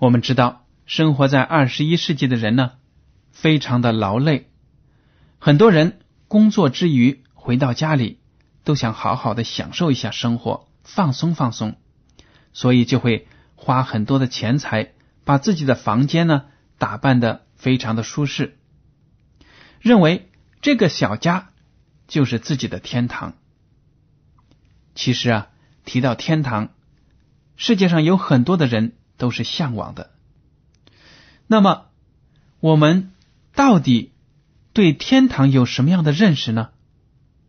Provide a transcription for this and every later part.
我们知道，生活在二十一世纪的人呢，非常的劳累，很多人工作之余回到家里，都想好好的享受一下生活，放松放松，所以就会花很多的钱财，把自己的房间呢打扮的非常的舒适，认为这个小家。就是自己的天堂。其实啊，提到天堂，世界上有很多的人都是向往的。那么，我们到底对天堂有什么样的认识呢？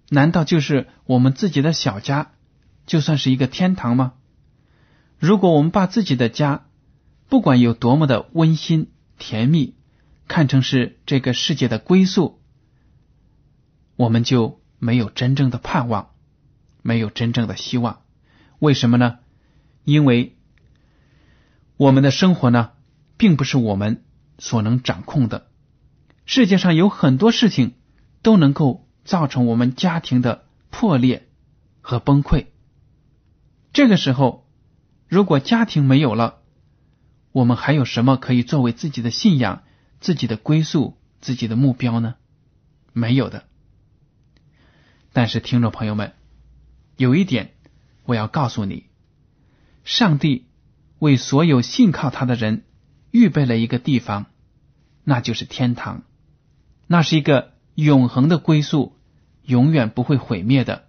难道就是我们自己的小家就算是一个天堂吗？如果我们把自己的家，不管有多么的温馨甜蜜，看成是这个世界的归宿。我们就没有真正的盼望，没有真正的希望。为什么呢？因为我们的生活呢，并不是我们所能掌控的。世界上有很多事情都能够造成我们家庭的破裂和崩溃。这个时候，如果家庭没有了，我们还有什么可以作为自己的信仰、自己的归宿、自己的目标呢？没有的。但是，听众朋友们，有一点我要告诉你：上帝为所有信靠他的人预备了一个地方，那就是天堂。那是一个永恒的归宿，永远不会毁灭的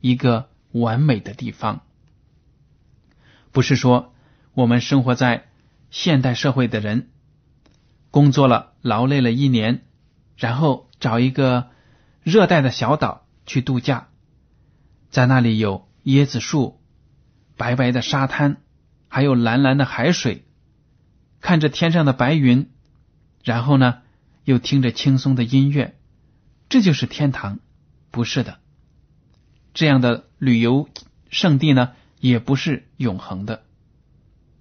一个完美的地方。不是说我们生活在现代社会的人工作了劳累了一年，然后找一个热带的小岛。去度假，在那里有椰子树、白白的沙滩，还有蓝蓝的海水，看着天上的白云，然后呢，又听着轻松的音乐，这就是天堂？不是的，这样的旅游胜地呢，也不是永恒的。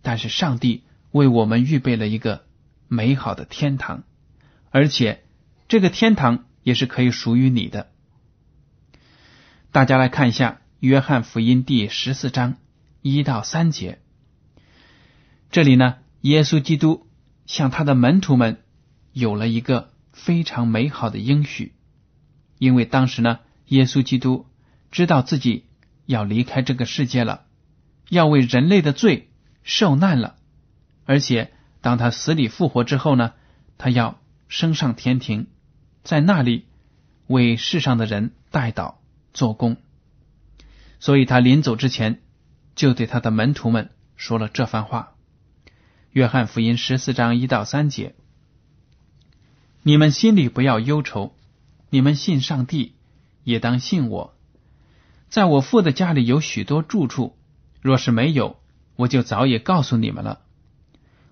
但是上帝为我们预备了一个美好的天堂，而且这个天堂也是可以属于你的。大家来看一下《约翰福音》第十四章一到三节。这里呢，耶稣基督向他的门徒们有了一个非常美好的应许，因为当时呢，耶稣基督知道自己要离开这个世界了，要为人类的罪受难了，而且当他死里复活之后呢，他要升上天庭，在那里为世上的人代祷。做工，所以他临走之前就对他的门徒们说了这番话。约翰福音十四章一到三节：你们心里不要忧愁，你们信上帝，也当信我。在我父的家里有许多住处，若是没有，我就早已告诉你们了。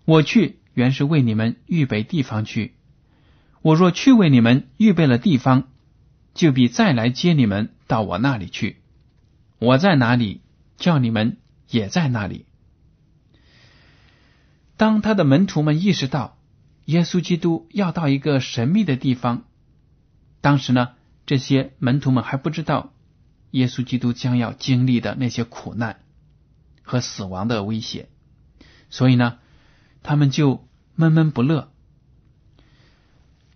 我去原是为你们预备地方去。我若去为你们预备了地方。就比再来接你们到我那里去，我在哪里，叫你们也在那里。当他的门徒们意识到耶稣基督要到一个神秘的地方，当时呢，这些门徒们还不知道耶稣基督将要经历的那些苦难和死亡的威胁，所以呢，他们就闷闷不乐。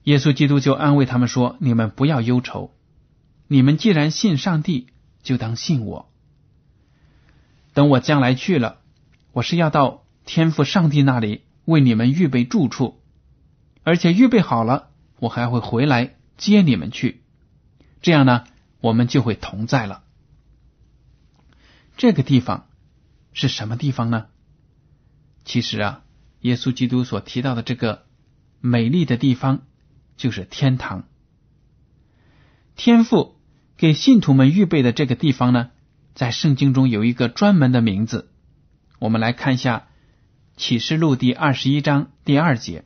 耶稣基督就安慰他们说：“你们不要忧愁，你们既然信上帝，就当信我。等我将来去了，我是要到天父上帝那里为你们预备住处，而且预备好了，我还会回来接你们去。这样呢，我们就会同在了。这个地方是什么地方呢？其实啊，耶稣基督所提到的这个美丽的地方。”就是天堂。天父给信徒们预备的这个地方呢，在圣经中有一个专门的名字。我们来看一下启示录第二十一章第二节：“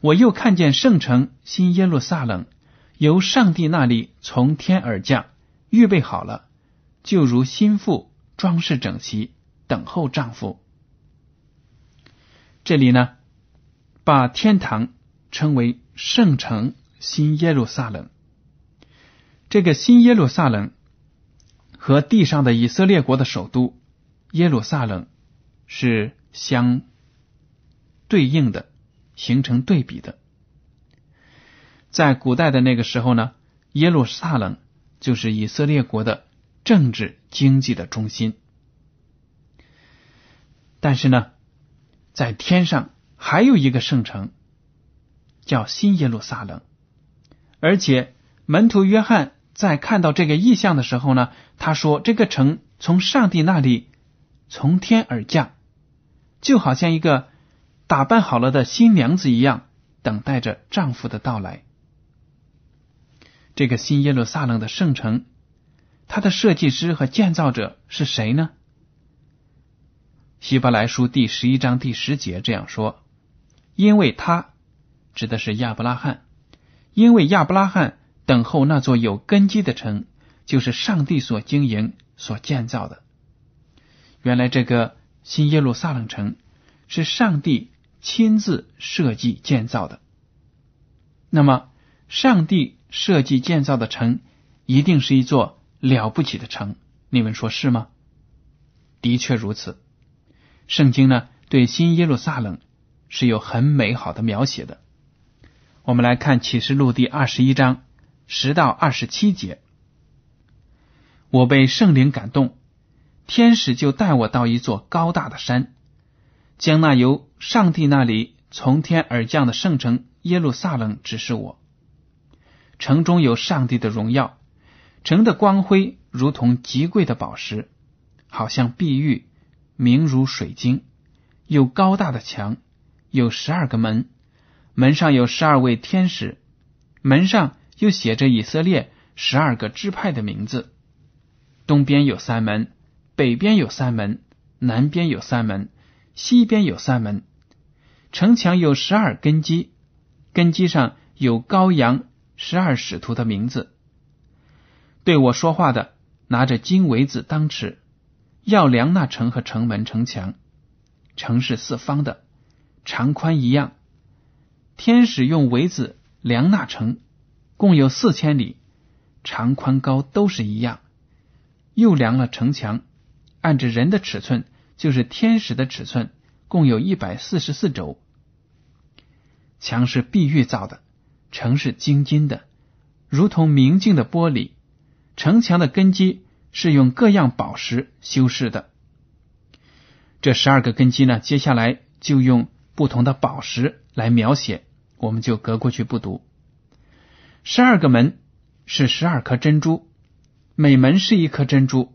我又看见圣城新耶路撒冷由上帝那里从天而降，预备好了，就如心腹装饰整齐，等候丈夫。”这里呢，把天堂。称为圣城新耶路撒冷。这个新耶路撒冷和地上的以色列国的首都耶路撒冷是相对应的，形成对比的。在古代的那个时候呢，耶路撒冷就是以色列国的政治经济的中心。但是呢，在天上还有一个圣城。叫新耶路撒冷，而且门徒约翰在看到这个意象的时候呢，他说：“这个城从上帝那里从天而降，就好像一个打扮好了的新娘子一样，等待着丈夫的到来。”这个新耶路撒冷的圣城，它的设计师和建造者是谁呢？希伯来书第十一章第十节这样说：“因为他。”指的是亚伯拉罕，因为亚伯拉罕等候那座有根基的城，就是上帝所经营、所建造的。原来这个新耶路撒冷城是上帝亲自设计建造的。那么，上帝设计建造的城，一定是一座了不起的城，你们说是吗？的确如此。圣经呢，对新耶路撒冷是有很美好的描写的。我们来看启示录第二十一章十到二十七节。我被圣灵感动，天使就带我到一座高大的山，将那由上帝那里从天而降的圣城耶路撒冷指示我。城中有上帝的荣耀，城的光辉如同极贵的宝石，好像碧玉，明如水晶。有高大的墙，有十二个门。门上有十二位天使，门上又写着以色列十二个支派的名字。东边有三门，北边有三门，南边有三门，西边有三门。城墙有十二根基，根基上有羔羊十二使徒的名字。对我说话的拿着金围子当尺，要量那城和城门城墙。城是四方的，长宽一样。天使用围子量那城，共有四千里，长宽高都是一样。又量了城墙，按着人的尺寸，就是天使的尺寸，共有一百四十四轴。墙是碧玉造的，城是晶金的，如同明镜的玻璃。城墙的根基是用各样宝石修饰的。这十二个根基呢，接下来就用不同的宝石来描写。我们就隔过去不读。十二个门是十二颗珍珠，每门是一颗珍珠。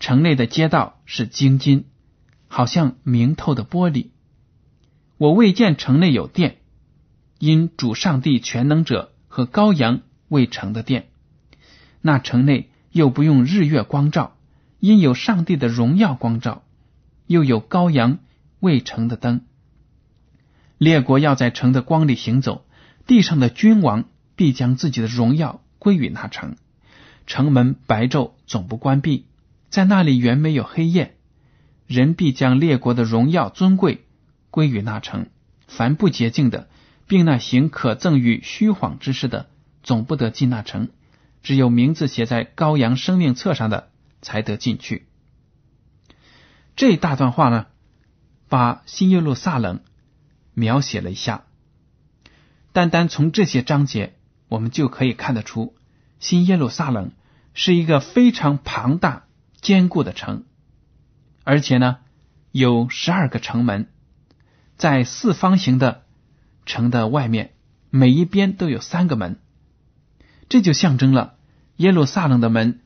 城内的街道是晶金，好像明透的玻璃。我未见城内有殿，因主上帝全能者和羔羊为城的殿。那城内又不用日月光照，因有上帝的荣耀光照，又有羔羊为城的灯。列国要在城的光里行走，地上的君王必将自己的荣耀归于那城。城门白昼总不关闭，在那里原没有黑夜。人必将列国的荣耀尊贵归于那城；凡不洁净的，并那行可赠与虚谎之事的，总不得进那城。只有名字写在羔羊生命册上的，才得进去。这一大段话呢，把新耶路撒冷描写了一下。单单从这些章节，我们就可以看得出，新耶路撒冷是一个非常庞大、坚固的城，而且呢，有十二个城门，在四方形的城的外面，每一边都有三个门，这就象征了耶路撒冷的门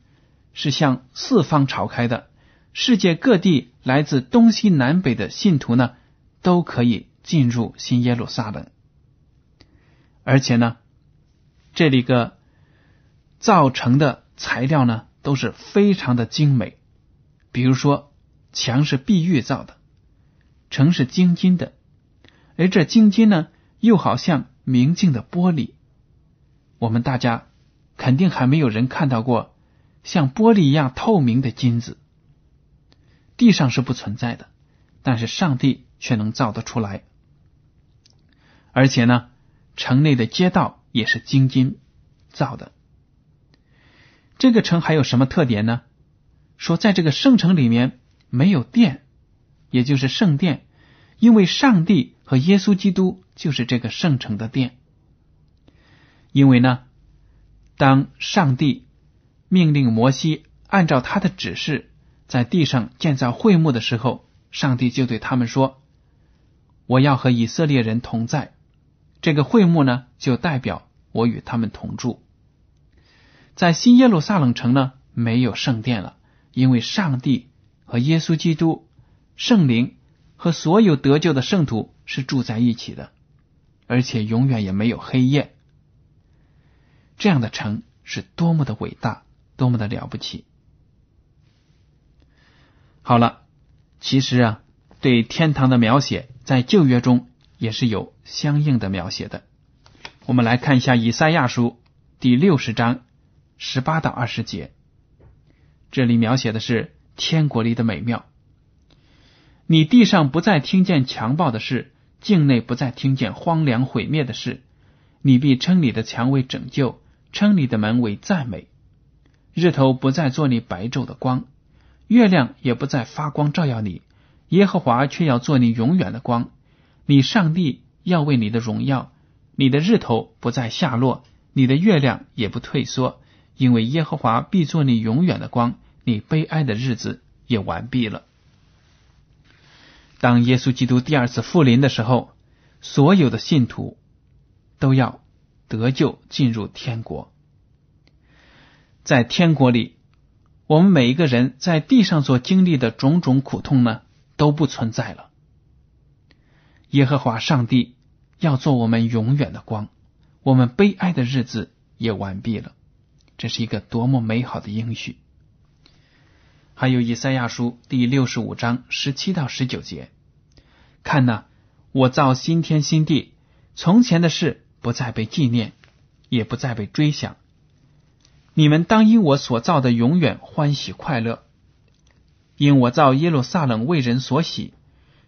是向四方朝开的。世界各地来自东西南北的信徒呢，都可以进入新耶路撒冷。而且呢，这里个造成的材料呢都是非常的精美。比如说，墙是碧玉造的，城是晶金的，而这晶金呢，又好像明镜的玻璃。我们大家肯定还没有人看到过像玻璃一样透明的金子。地上是不存在的，但是上帝却能造得出来。而且呢，城内的街道也是金金造的。这个城还有什么特点呢？说在这个圣城里面没有殿，也就是圣殿，因为上帝和耶稣基督就是这个圣城的殿。因为呢，当上帝命令摩西按照他的指示。在地上建造会幕的时候，上帝就对他们说：“我要和以色列人同在。”这个会幕呢，就代表我与他们同住。在新耶路撒冷城呢，没有圣殿了，因为上帝和耶稣基督、圣灵和所有得救的圣徒是住在一起的，而且永远也没有黑夜。这样的城是多么的伟大，多么的了不起！好了，其实啊，对天堂的描写在旧约中也是有相应的描写的。我们来看一下以赛亚书第六十章十八到二十节，这里描写的是天国里的美妙。你地上不再听见强暴的事，境内不再听见荒凉毁灭的事，你必称你的墙为拯救，称你的门为赞美。日头不再做你白昼的光。月亮也不再发光照耀你，耶和华却要做你永远的光。你上帝要为你的荣耀，你的日头不再下落，你的月亮也不退缩，因为耶和华必做你永远的光。你悲哀的日子也完毕了。当耶稣基督第二次复临的时候，所有的信徒都要得救，进入天国。在天国里。我们每一个人在地上所经历的种种苦痛呢，都不存在了。耶和华上帝要做我们永远的光，我们悲哀的日子也完毕了。这是一个多么美好的应许！还有以赛亚书第六十五章十七到十九节，看呐，我造新天新地，从前的事不再被纪念，也不再被追想。你们当因我所造的永远欢喜快乐，因我造耶路撒冷为人所喜，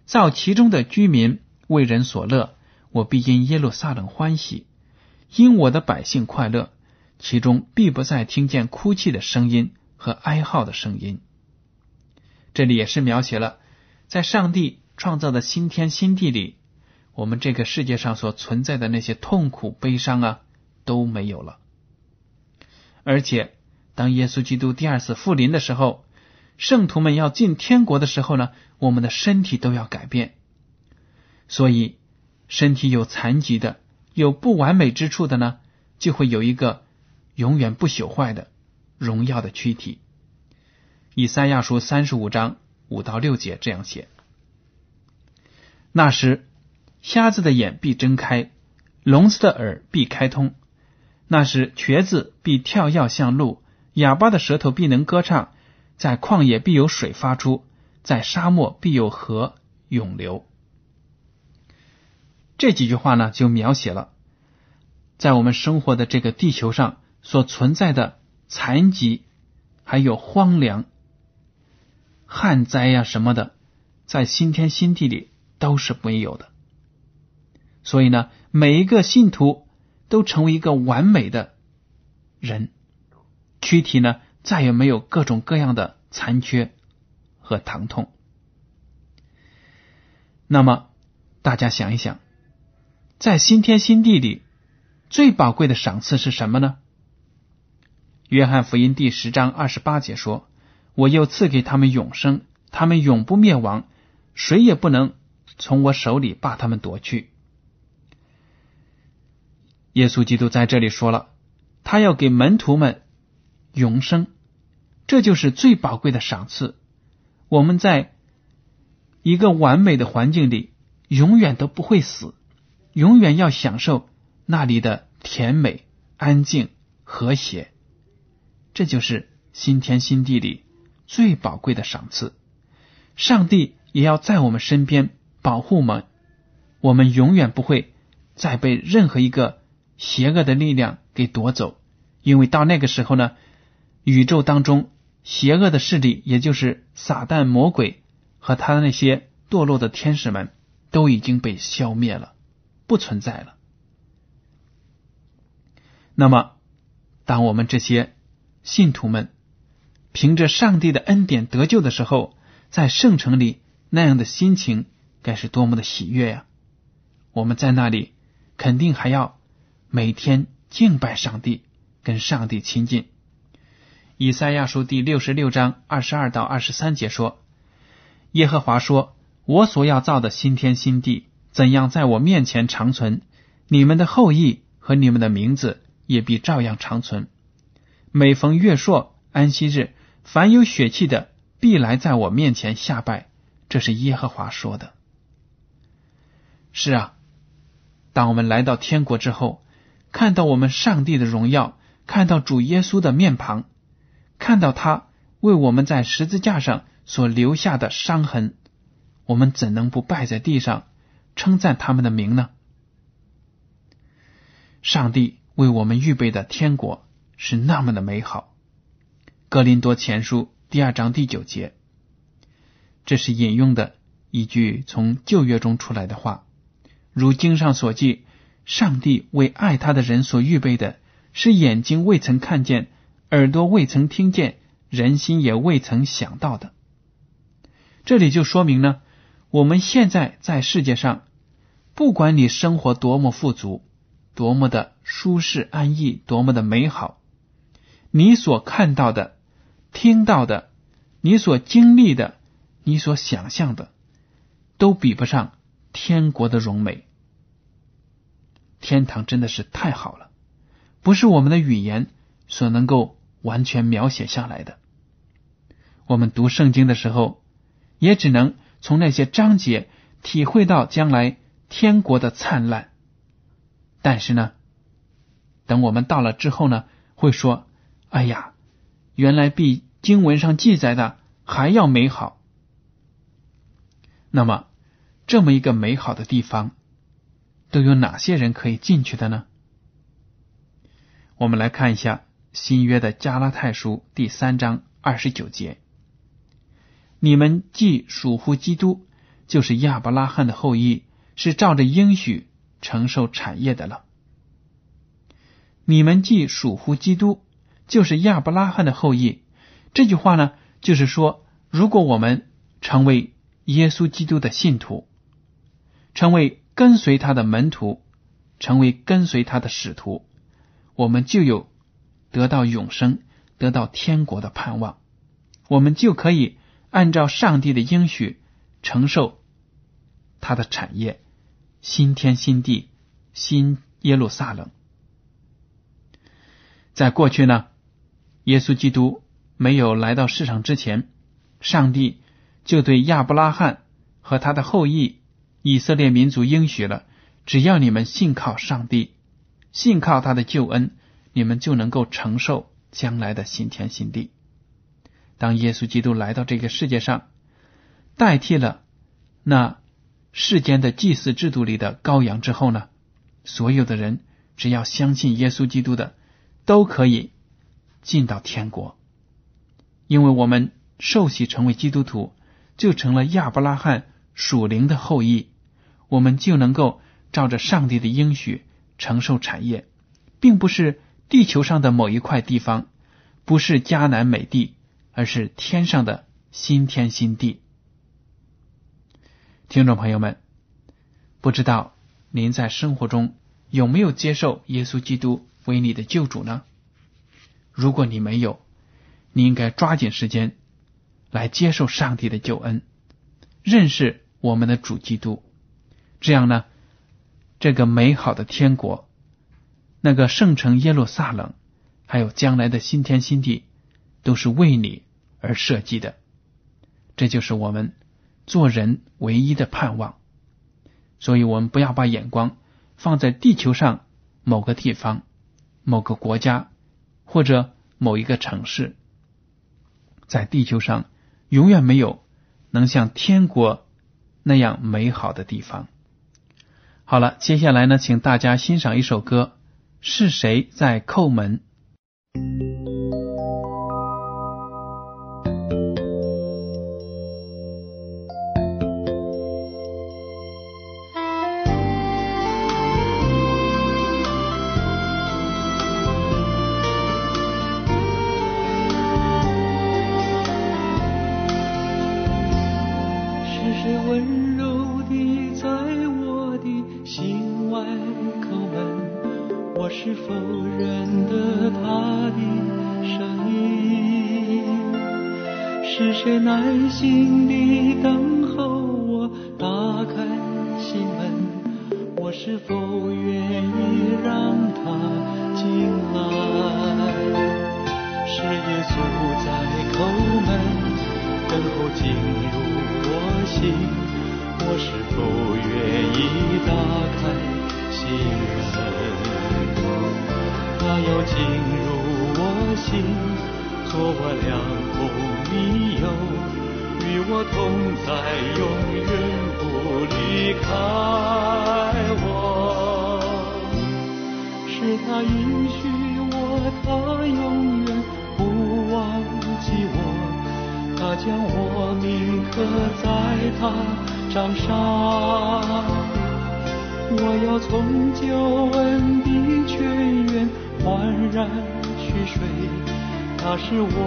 造其中的居民为人所乐。我必因耶路撒冷欢喜，因我的百姓快乐，其中必不再听见哭泣的声音和哀号的声音。这里也是描写了在上帝创造的新天新地里，我们这个世界上所存在的那些痛苦悲伤啊都没有了。而且，当耶稣基督第二次复临的时候，圣徒们要进天国的时候呢，我们的身体都要改变。所以，身体有残疾的、有不完美之处的呢，就会有一个永远不朽坏的荣耀的躯体。以赛亚书三十五章五到六节这样写：那时，瞎子的眼必睁开，聋子的耳必开通。那时，瘸子必跳跃向路，哑巴的舌头必能歌唱，在旷野必有水发出，在沙漠必有河涌流。这几句话呢，就描写了在我们生活的这个地球上所存在的残疾，还有荒凉、旱灾呀什么的，在新天新地里都是没有的。所以呢，每一个信徒都成为一个完美的人，躯体呢再也没有各种各样的残缺和疼痛。那么，大家想一想，在新天新地里，最宝贵的赏赐是什么呢？约翰福音第十章二十八节说：“我又赐给他们永生，他们永不灭亡，谁也不能从我手里把他们夺去。”耶稣基督在这里说了，他要给门徒们永生，这就是最宝贵的赏赐。我们在一个完美的环境里，永远都不会死，永远要享受那里的甜美、安静、和谐。这就是新天新地里最宝贵的赏赐。上帝也要在我们身边保护我们，我们永远不会再被任何一个。邪恶的力量给夺走，因为到那个时候呢，宇宙当中邪恶的势力，也就是撒旦魔鬼和他的那些堕落的天使们，都已经被消灭了，不存在了。那么，当我们这些信徒们凭着上帝的恩典得救的时候，在圣城里那样的心情，该是多么的喜悦呀！我们在那里肯定还要。每天敬拜上帝，跟上帝亲近。以赛亚书第六十六章二十二到二十三节说：“耶和华说，我所要造的新天新地，怎样在我面前长存？你们的后裔和你们的名字也必照样长存。每逢月朔、安息日，凡有血气的，必来在我面前下拜。”这是耶和华说的。是啊，当我们来到天国之后。看到我们上帝的荣耀，看到主耶稣的面庞，看到他为我们在十字架上所留下的伤痕，我们怎能不拜在地上称赞他们的名呢？上帝为我们预备的天国是那么的美好。格林多前书第二章第九节，这是引用的一句从旧约中出来的话，如经上所记。上帝为爱他的人所预备的，是眼睛未曾看见，耳朵未曾听见，人心也未曾想到的。这里就说明呢，我们现在在世界上，不管你生活多么富足，多么的舒适安逸，多么的美好，你所看到的、听到的，你所经历的，你所想象的，都比不上天国的荣美。天堂真的是太好了，不是我们的语言所能够完全描写下来的。我们读圣经的时候，也只能从那些章节体会到将来天国的灿烂。但是呢，等我们到了之后呢，会说：“哎呀，原来比经文上记载的还要美好。”那么，这么一个美好的地方。都有哪些人可以进去的呢？我们来看一下新约的加拉太书第三章二十九节：“你们既属乎基督，就是亚伯拉罕的后裔，是照着应许承受产业的了。”你们既属乎基督，就是亚伯拉罕的后裔。这句话呢，就是说，如果我们成为耶稣基督的信徒，成为。跟随他的门徒，成为跟随他的使徒，我们就有得到永生、得到天国的盼望。我们就可以按照上帝的应许承受他的产业，新天新地、新耶路撒冷。在过去呢，耶稣基督没有来到世上之前，上帝就对亚伯拉罕和他的后裔。以色列民族应许了，只要你们信靠上帝，信靠他的救恩，你们就能够承受将来的新天新地。当耶稣基督来到这个世界上，代替了那世间的祭祀制度里的羔羊之后呢，所有的人只要相信耶稣基督的，都可以进到天国，因为我们受洗成为基督徒，就成了亚伯拉罕属灵的后裔。我们就能够照着上帝的应许承受产业，并不是地球上的某一块地方，不是迦南美地，而是天上的新天新地。听众朋友们，不知道您在生活中有没有接受耶稣基督为你的救主呢？如果你没有，你应该抓紧时间来接受上帝的救恩，认识我们的主基督。这样呢，这个美好的天国，那个圣城耶路撒冷，还有将来的新天新地，都是为你而设计的。这就是我们做人唯一的盼望。所以，我们不要把眼光放在地球上某个地方、某个国家或者某一个城市。在地球上，永远没有能像天国那样美好的地方。好了，接下来呢，请大家欣赏一首歌，是谁在叩门？静静地等候我打开心门我是否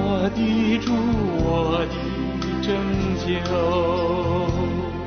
我的主我的拯救。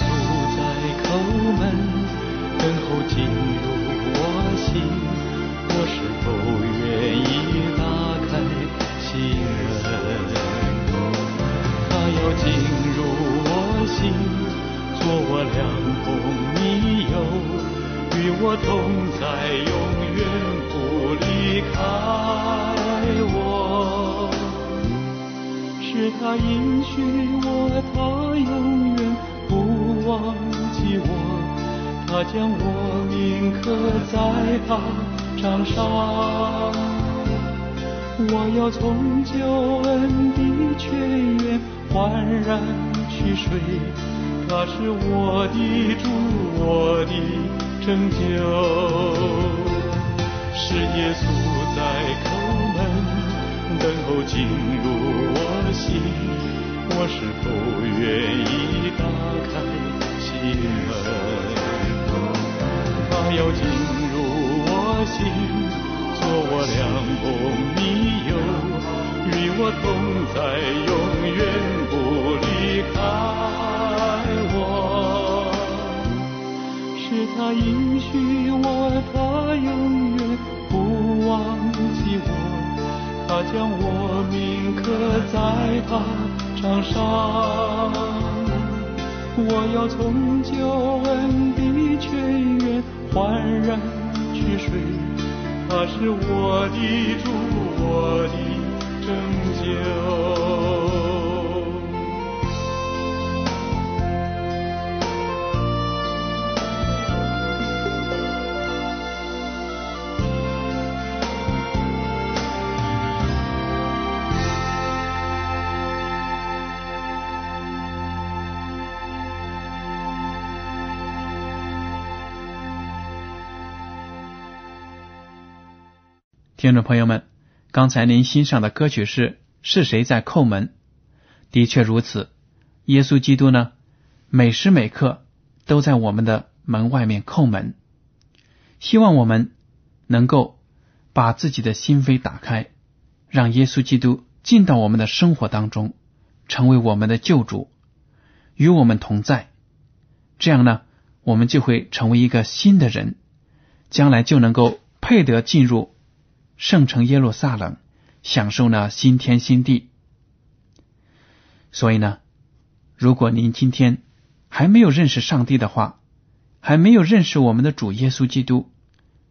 是耶稣在叩门，等候进入。我心，我是否愿意打开心门？他要进入我心，做我良朋密友，与我同在，永远不离开我。是他允许我，他永远忘记我。他将我铭刻在他掌上，我要从旧恩的泉源焕然去水。他是我的主，我的拯救，是耶稣在叩门，等候进入我心。我是否愿意打开心门？他要进入我心，做我良朋密友，与我同在，永远不离开我。是他允许我，他永远不忘记我。他将我铭刻在他掌上。我要从旧恩的泉源焕然取水，他是我的主，我的拯救。听众朋友们，刚才您欣赏的歌曲是《是谁在叩门》？的确如此，耶稣基督呢，每时每刻都在我们的门外面叩门。希望我们能够把自己的心扉打开，让耶稣基督进到我们的生活当中，成为我们的救主，与我们同在。这样呢，我们就会成为一个新的人，将来就能够配得进入。圣城耶路撒冷，享受那新天新地。所以呢，如果您今天还没有认识上帝的话，还没有认识我们的主耶稣基督，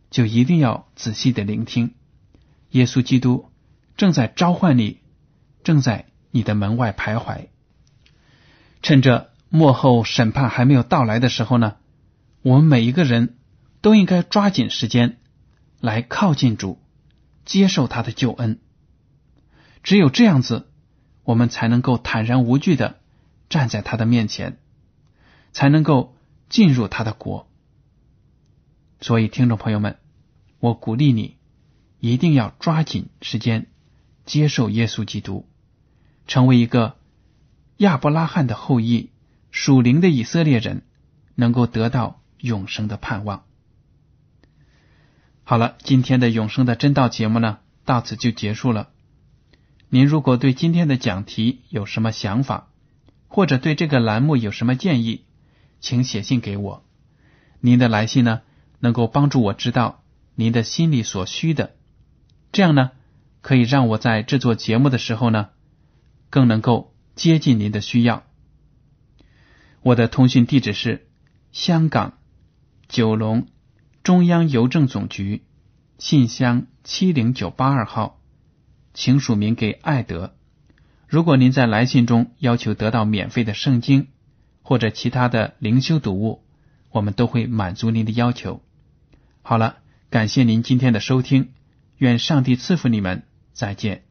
就一定要仔细的聆听。耶稣基督正在召唤你，正在你的门外徘徊。趁着幕后审判还没有到来的时候呢，我们每一个人都应该抓紧时间来靠近主。接受他的救恩，只有这样子，我们才能够坦然无惧的站在他的面前，才能够进入他的国。所以，听众朋友们，我鼓励你一定要抓紧时间接受耶稣基督，成为一个亚伯拉罕的后裔、属灵的以色列人，能够得到永生的盼望。好了，今天的永生的真道节目呢，到此就结束了。您如果对今天的讲题有什么想法，或者对这个栏目有什么建议，请写信给我。您的来信呢，能够帮助我知道您的心里所需的，这样呢，可以让我在制作节目的时候呢，更能够接近您的需要。我的通讯地址是香港九龙。中央邮政总局信箱七零九八二号，请署名给艾德。如果您在来信中要求得到免费的圣经或者其他的灵修读物，我们都会满足您的要求。好了，感谢您今天的收听，愿上帝赐福你们，再见。